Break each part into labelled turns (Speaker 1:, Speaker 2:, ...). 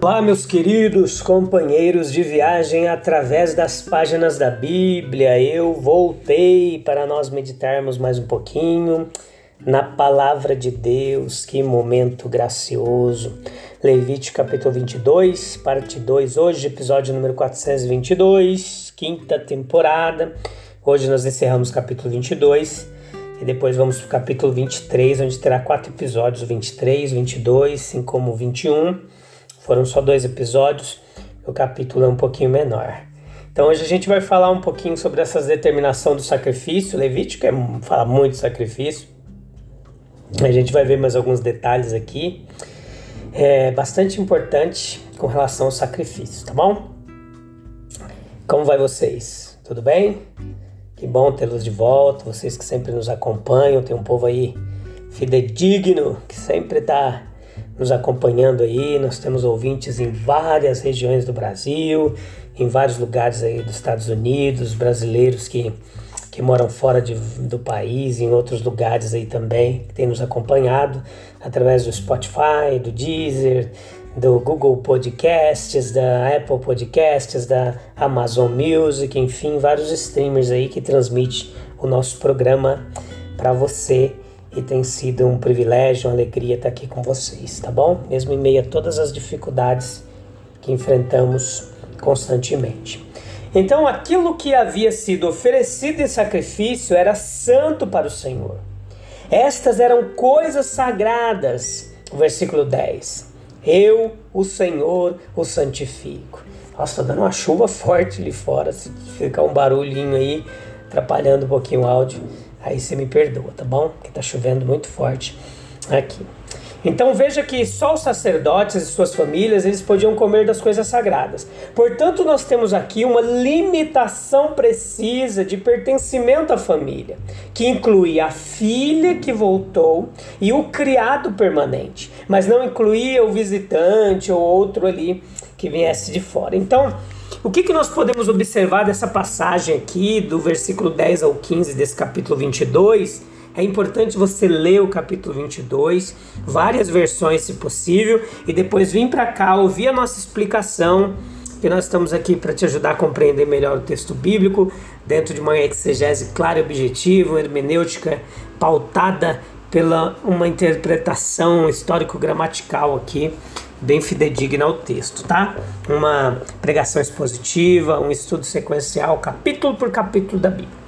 Speaker 1: Olá, meus queridos companheiros de viagem através das páginas da Bíblia. Eu voltei para nós meditarmos mais um pouquinho na palavra de Deus. Que momento gracioso. Levítico capítulo 22, parte 2, hoje, episódio número 422, quinta temporada. Hoje nós encerramos capítulo 22 e depois vamos para o capítulo 23, onde terá quatro episódios: 23, 22, assim como 21 foram só dois episódios, o capítulo é um pouquinho menor. Então hoje a gente vai falar um pouquinho sobre essa determinação do sacrifício. Levítico é, fala muito de sacrifício. A gente vai ver mais alguns detalhes aqui. É bastante importante com relação ao sacrifício, tá bom? Como vai vocês? Tudo bem? Que bom tê-los de volta, vocês que sempre nos acompanham. Tem um povo aí fidedigno que sempre está nos acompanhando aí. Nós temos ouvintes em várias regiões do Brasil, em vários lugares aí dos Estados Unidos, brasileiros que, que moram fora de, do país, em outros lugares aí também, que têm nos acompanhado através do Spotify, do Deezer, do Google Podcasts, da Apple Podcasts, da Amazon Music, enfim, vários streamers aí que transmitem o nosso programa para você e tem sido um privilégio, uma alegria estar aqui com vocês, tá bom? Mesmo em meio a todas as dificuldades que enfrentamos constantemente. Então, aquilo que havia sido oferecido em sacrifício era santo para o Senhor. Estas eram coisas sagradas. Versículo 10. Eu, o Senhor, o santifico. Nossa, tá dando uma chuva forte ali fora. Se ficar um barulhinho aí, atrapalhando um pouquinho o áudio aí você me perdoa, tá bom? Porque tá chovendo muito forte aqui. Então veja que só os sacerdotes e suas famílias eles podiam comer das coisas sagradas. Portanto, nós temos aqui uma limitação precisa de pertencimento à família, que inclui a filha que voltou e o criado permanente, mas não incluía o visitante ou outro ali que viesse de fora. Então, o que, que nós podemos observar dessa passagem aqui, do versículo 10 ao 15 desse capítulo 22? É importante você ler o capítulo 22, várias versões se possível, e depois vir para cá ouvir a nossa explicação, que nós estamos aqui para te ajudar a compreender melhor o texto bíblico, dentro de uma exegese clara e objetiva, uma hermenêutica pautada pela uma interpretação histórico-gramatical aqui bem fidedigna ao texto, tá? Uma pregação expositiva, um estudo sequencial, capítulo por capítulo da Bíblia.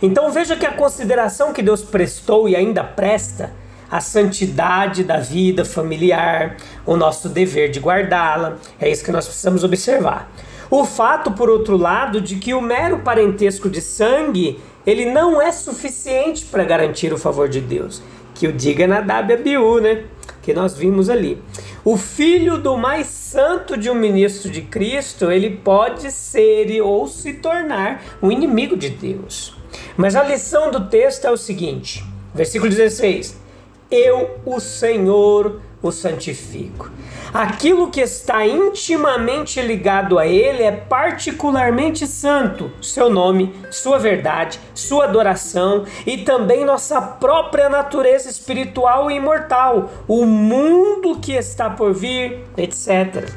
Speaker 1: Então veja que a consideração que Deus prestou e ainda presta à santidade da vida familiar, o nosso dever de guardá-la, é isso que nós precisamos observar. O fato, por outro lado, de que o mero parentesco de sangue ele não é suficiente para garantir o favor de Deus. Que o diga e Abiú, né? Que nós vimos ali. O filho do mais santo de um ministro de Cristo, ele pode ser ou se tornar um inimigo de Deus. Mas a lição do texto é o seguinte, versículo 16: Eu, o Senhor, o santifico. Aquilo que está intimamente ligado a Ele é particularmente santo. Seu nome, sua verdade, sua adoração e também nossa própria natureza espiritual e imortal, o mundo que está por vir, etc.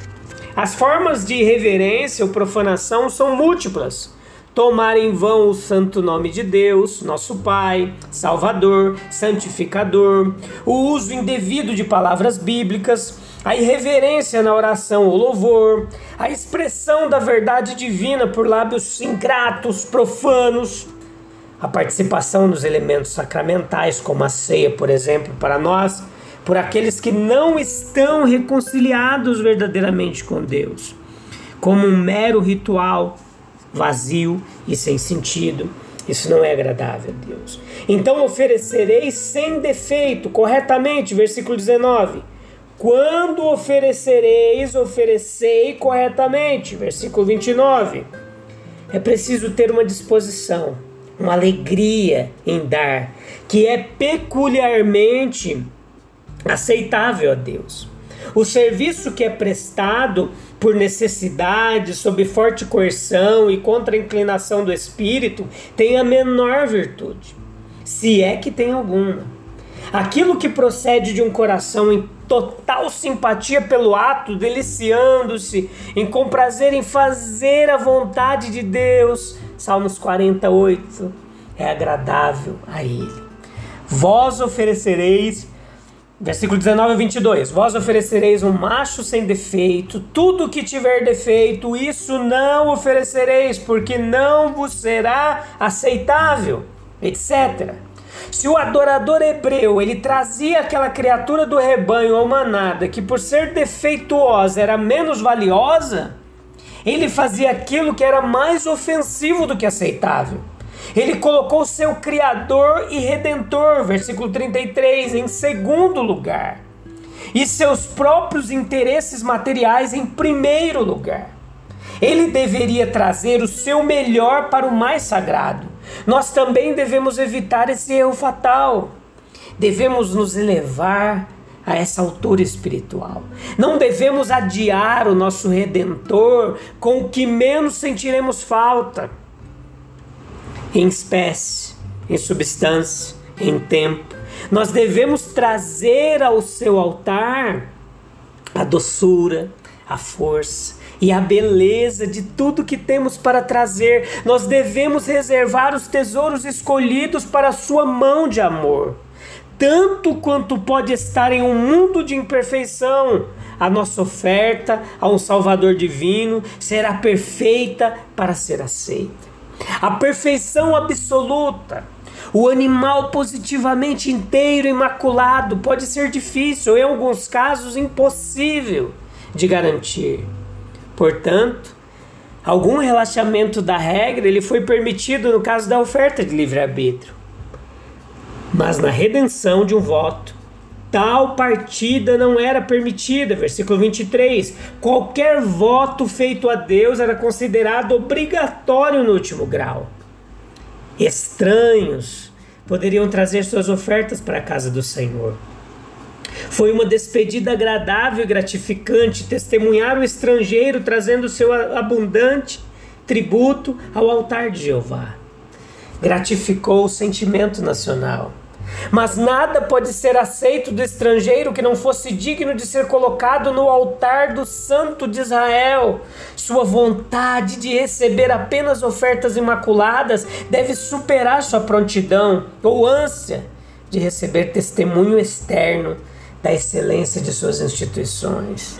Speaker 1: As formas de reverência ou profanação são múltiplas tomar em vão o santo nome de Deus, nosso Pai, Salvador, Santificador, o uso indevido de palavras bíblicas, a irreverência na oração ou louvor, a expressão da verdade divina por lábios ingratos, profanos, a participação nos elementos sacramentais, como a ceia, por exemplo, para nós, por aqueles que não estão reconciliados verdadeiramente com Deus, como um mero ritual vazio e sem sentido. Isso não é agradável a Deus. Então oferecereis sem defeito, corretamente, versículo 19. Quando oferecereis, oferecei corretamente, versículo 29. É preciso ter uma disposição, uma alegria em dar, que é peculiarmente aceitável a Deus. O serviço que é prestado por necessidade, sob forte coerção e contra a inclinação do espírito, tem a menor virtude, se é que tem alguma. Aquilo que procede de um coração total simpatia pelo ato, deliciando-se em comprazer em fazer a vontade de Deus, Salmos 48, é agradável a Ele. Vós oferecereis Versículo 19 a 22. Vós oferecereis um macho sem defeito, tudo que tiver defeito, isso não oferecereis, porque não vos será aceitável, etc. Se o adorador hebreu ele trazia aquela criatura do rebanho ou manada que por ser defeituosa era menos valiosa, ele fazia aquilo que era mais ofensivo do que aceitável. Ele colocou seu Criador e Redentor, versículo 33, em segundo lugar, e seus próprios interesses materiais em primeiro lugar. Ele deveria trazer o seu melhor para o mais sagrado. Nós também devemos evitar esse erro fatal. Devemos nos elevar a essa altura espiritual. Não devemos adiar o nosso redentor com o que menos sentiremos falta em espécie, em substância, em tempo. Nós devemos trazer ao seu altar a doçura, a força e a beleza de tudo que temos para trazer. Nós devemos reservar os tesouros escolhidos para a sua mão de amor. Tanto quanto pode estar em um mundo de imperfeição, a nossa oferta a um Salvador divino será perfeita para ser aceita a perfeição absoluta. O animal positivamente inteiro, imaculado, pode ser difícil, em alguns casos impossível de garantir. Portanto, algum relaxamento da regra ele foi permitido no caso da oferta de livre-arbítrio. Mas na redenção de um voto, tal partida não era permitida. Versículo 23. Qualquer voto feito a Deus era considerado obrigatório no último grau. Estranhos poderiam trazer suas ofertas para a casa do Senhor. Foi uma despedida agradável e gratificante testemunhar o estrangeiro trazendo seu abundante tributo ao altar de Jeová. Gratificou o sentimento nacional mas nada pode ser aceito do estrangeiro que não fosse digno de ser colocado no altar do Santo de Israel. Sua vontade de receber apenas ofertas imaculadas deve superar sua prontidão ou ânsia de receber testemunho externo da excelência de suas instituições.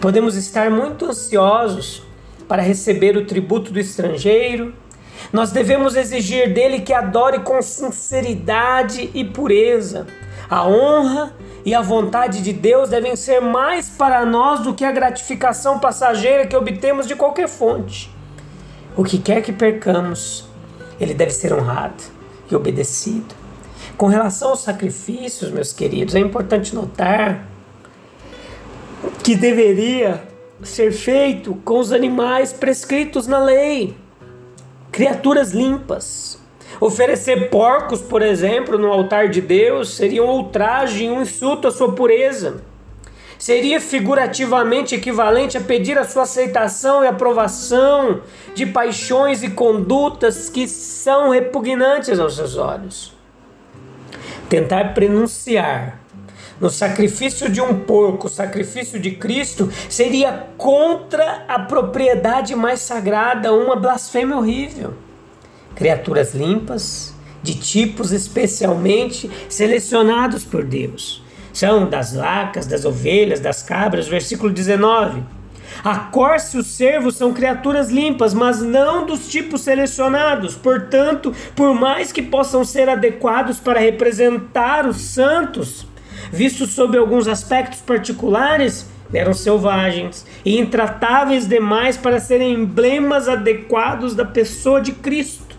Speaker 1: Podemos estar muito ansiosos para receber o tributo do estrangeiro, nós devemos exigir dele que adore com sinceridade e pureza. A honra e a vontade de Deus devem ser mais para nós do que a gratificação passageira que obtemos de qualquer fonte. O que quer que percamos, ele deve ser honrado e obedecido. Com relação aos sacrifícios, meus queridos, é importante notar que deveria ser feito com os animais prescritos na lei criaturas limpas. Oferecer porcos, por exemplo, no altar de Deus seria um ultraje e um insulto à sua pureza. Seria figurativamente equivalente a pedir a sua aceitação e aprovação de paixões e condutas que são repugnantes aos seus olhos. Tentar prenunciar no sacrifício de um porco, sacrifício de Cristo, seria contra a propriedade mais sagrada, uma blasfêmia horrível. Criaturas limpas, de tipos especialmente selecionados por Deus. São das vacas, das ovelhas, das cabras, versículo 19. A corça e o servo são criaturas limpas, mas não dos tipos selecionados. Portanto, por mais que possam ser adequados para representar os santos, vistos sob alguns aspectos particulares, eram selvagens e intratáveis demais para serem emblemas adequados da pessoa de Cristo.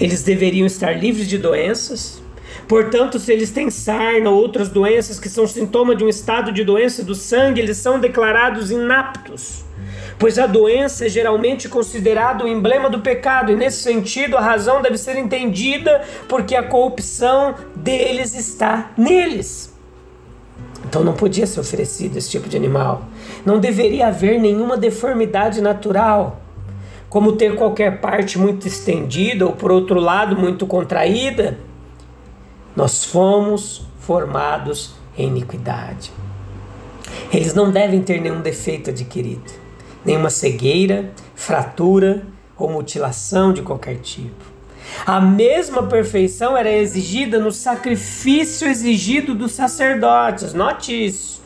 Speaker 1: Eles deveriam estar livres de doenças. Portanto, se eles têm sarna ou outras doenças que são sintoma de um estado de doença do sangue, eles são declarados inaptos. Pois a doença é geralmente considerada o emblema do pecado, e nesse sentido a razão deve ser entendida porque a corrupção deles está neles. Então não podia ser oferecido esse tipo de animal. Não deveria haver nenhuma deformidade natural como ter qualquer parte muito estendida ou, por outro lado, muito contraída. Nós fomos formados em iniquidade. Eles não devem ter nenhum defeito adquirido, nenhuma cegueira, fratura ou mutilação de qualquer tipo. A mesma perfeição era exigida no sacrifício exigido dos sacerdotes. Note isso.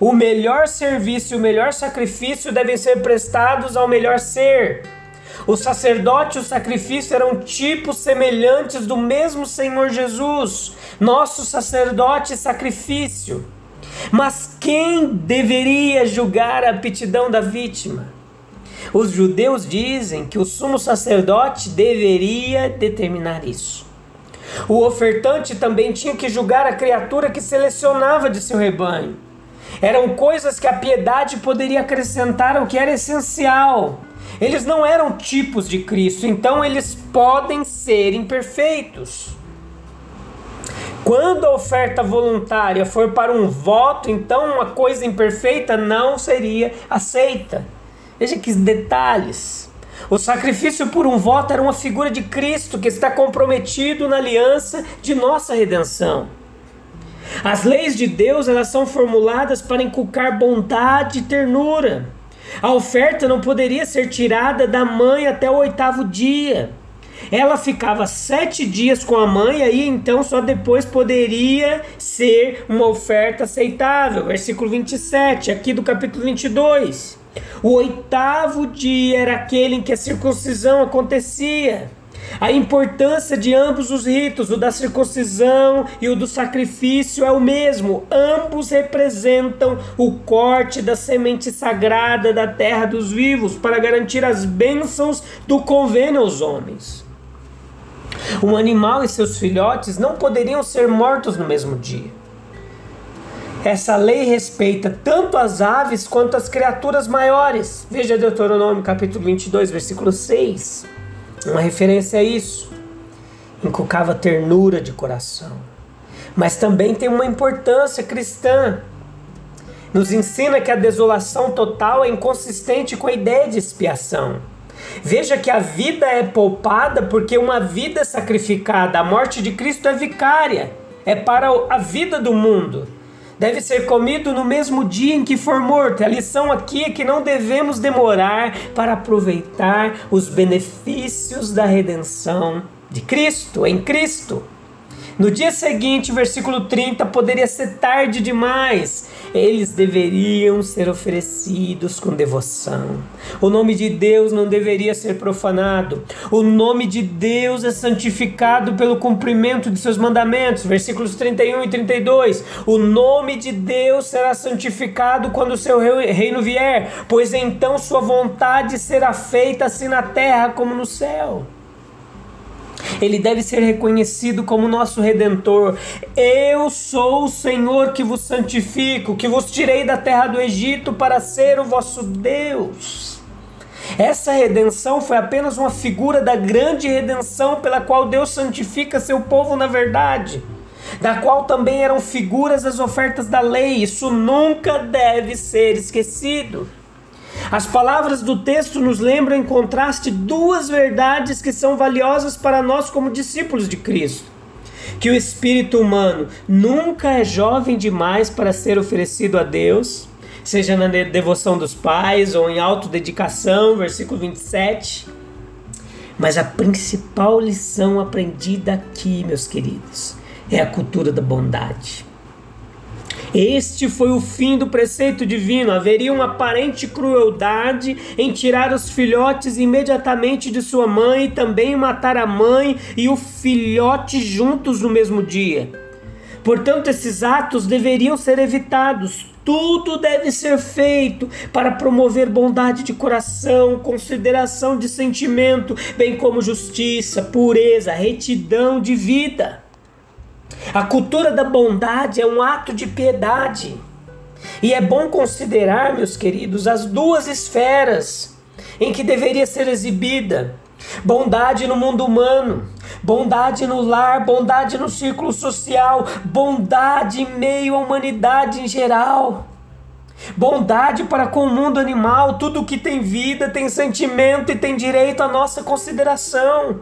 Speaker 1: O melhor serviço e o melhor sacrifício devem ser prestados ao melhor ser. O sacerdote e o sacrifício eram tipos semelhantes do mesmo Senhor Jesus, nosso sacerdote e sacrifício. Mas quem deveria julgar a aptidão da vítima? Os judeus dizem que o sumo sacerdote deveria determinar isso. O ofertante também tinha que julgar a criatura que selecionava de seu rebanho. Eram coisas que a piedade poderia acrescentar ao que era essencial. Eles não eram tipos de Cristo, então eles podem ser imperfeitos. Quando a oferta voluntária for para um voto, então uma coisa imperfeita não seria aceita. Veja que detalhes. O sacrifício por um voto era uma figura de Cristo que está comprometido na aliança de nossa redenção. As leis de Deus elas são formuladas para inculcar bondade e ternura. A oferta não poderia ser tirada da mãe até o oitavo dia. Ela ficava sete dias com a mãe, aí então só depois poderia ser uma oferta aceitável. Versículo 27, aqui do capítulo 22. O oitavo dia era aquele em que a circuncisão acontecia. A importância de ambos os ritos, o da circuncisão e o do sacrifício, é o mesmo. Ambos representam o corte da semente sagrada da terra dos vivos para garantir as bênçãos do convênio aos homens. Um animal e seus filhotes não poderiam ser mortos no mesmo dia. Essa lei respeita tanto as aves quanto as criaturas maiores. Veja Deuteronômio capítulo 22, versículo 6. Uma referência a isso. Inculcava ternura de coração. Mas também tem uma importância cristã. Nos ensina que a desolação total é inconsistente com a ideia de expiação. Veja que a vida é poupada porque uma vida é sacrificada. A morte de Cristo é vicária, é para a vida do mundo deve ser comido no mesmo dia em que for morto. A lição aqui é que não devemos demorar para aproveitar os benefícios da redenção de Cristo, em Cristo. No dia seguinte, versículo 30, poderia ser tarde demais. Eles deveriam ser oferecidos com devoção. O nome de Deus não deveria ser profanado. O nome de Deus é santificado pelo cumprimento de seus mandamentos. Versículos 31 e 32. O nome de Deus será santificado quando o seu reino vier, pois então sua vontade será feita assim na terra como no céu. Ele deve ser reconhecido como nosso redentor. Eu sou o Senhor que vos santifico, que vos tirei da terra do Egito para ser o vosso Deus. Essa redenção foi apenas uma figura da grande redenção pela qual Deus santifica seu povo na verdade, da qual também eram figuras as ofertas da lei. Isso nunca deve ser esquecido. As palavras do texto nos lembram em contraste duas verdades que são valiosas para nós como discípulos de Cristo. Que o espírito humano nunca é jovem demais para ser oferecido a Deus, seja na devoção dos pais ou em autodedicação, versículo 27. Mas a principal lição aprendida aqui, meus queridos, é a cultura da bondade. Este foi o fim do preceito divino. Haveria uma aparente crueldade em tirar os filhotes imediatamente de sua mãe e também matar a mãe e o filhote juntos no mesmo dia. Portanto, esses atos deveriam ser evitados. tudo deve ser feito para promover bondade de coração, consideração de sentimento, bem como justiça, pureza, retidão de vida. A cultura da bondade é um ato de piedade. E é bom considerar, meus queridos, as duas esferas em que deveria ser exibida: bondade no mundo humano, bondade no lar, bondade no círculo social, bondade em meio à humanidade em geral. Bondade para com o mundo animal, tudo que tem vida, tem sentimento e tem direito à nossa consideração.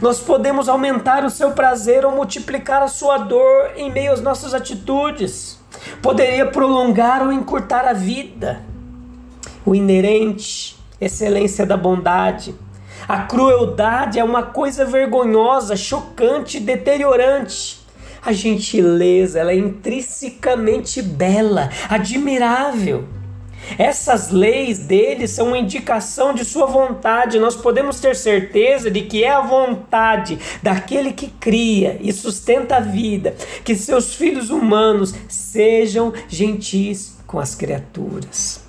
Speaker 1: Nós podemos aumentar o seu prazer ou multiplicar a sua dor em meio às nossas atitudes. Poderia prolongar ou encurtar a vida. O inerente, excelência da bondade. A crueldade é uma coisa vergonhosa, chocante, deteriorante. A gentileza ela é intrinsecamente bela, admirável. Essas leis dele são uma indicação de sua vontade. Nós podemos ter certeza de que é a vontade daquele que cria e sustenta a vida, que seus filhos humanos sejam gentis com as criaturas.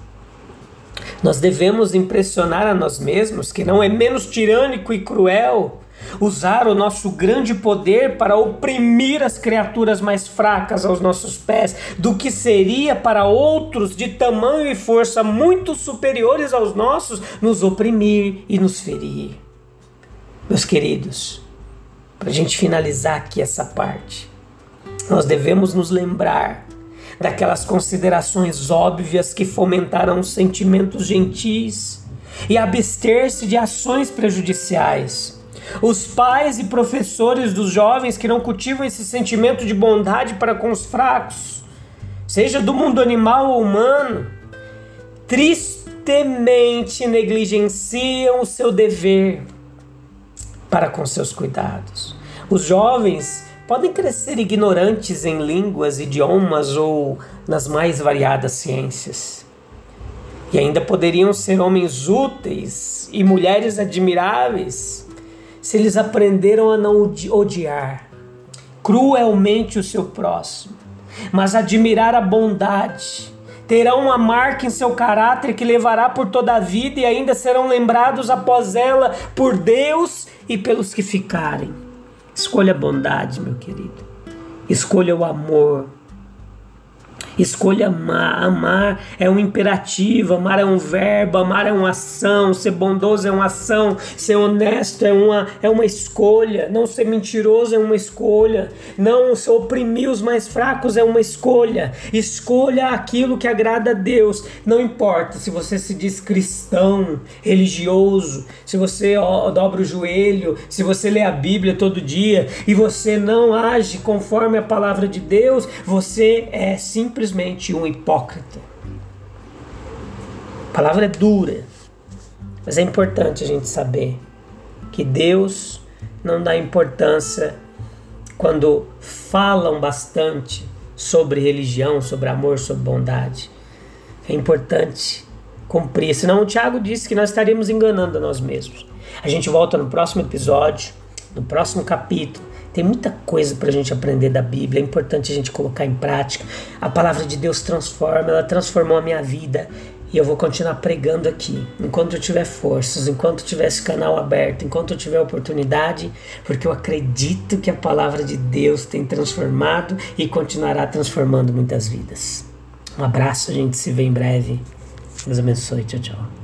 Speaker 1: Nós devemos impressionar a nós mesmos que não é menos tirânico e cruel usar o nosso grande poder para oprimir as criaturas mais fracas aos nossos pés do que seria para outros de tamanho e força muito superiores aos nossos nos oprimir e nos ferir. Meus queridos, para a gente finalizar aqui essa parte, nós devemos nos lembrar daquelas considerações óbvias que fomentaram sentimentos gentis e abster-se de ações prejudiciais os pais e professores dos jovens que não cultivam esse sentimento de bondade para com os fracos, seja do mundo animal ou humano, tristemente negligenciam o seu dever para com seus cuidados. Os jovens podem crescer ignorantes em línguas, idiomas ou nas mais variadas ciências. E ainda poderiam ser homens úteis e mulheres admiráveis se eles aprenderam a não odiar cruelmente o seu próximo, mas admirar a bondade, terão uma marca em seu caráter que levará por toda a vida e ainda serão lembrados após ela por Deus e pelos que ficarem. Escolha a bondade, meu querido. Escolha o amor Escolha amar. Amar é um imperativo, amar é um verbo, amar é uma ação, ser bondoso é uma ação, ser honesto é uma, é uma escolha, não ser mentiroso é uma escolha, não oprimir os mais fracos é uma escolha. Escolha aquilo que agrada a Deus. Não importa se você se diz cristão, religioso, se você dobra o joelho, se você lê a Bíblia todo dia e você não age conforme a palavra de Deus, você é simplesmente simplesmente um hipócrita. A palavra é dura, mas é importante a gente saber que Deus não dá importância quando falam bastante sobre religião, sobre amor, sobre bondade. É importante cumprir, senão o Tiago disse que nós estaríamos enganando a nós mesmos. A gente volta no próximo episódio, no próximo capítulo tem muita coisa para a gente aprender da Bíblia, é importante a gente colocar em prática. A palavra de Deus transforma, ela transformou a minha vida e eu vou continuar pregando aqui, enquanto eu tiver forças, enquanto eu tiver esse canal aberto, enquanto eu tiver oportunidade, porque eu acredito que a palavra de Deus tem transformado e continuará transformando muitas vidas. Um abraço, a gente se vê em breve. Deus abençoe, tchau, tchau.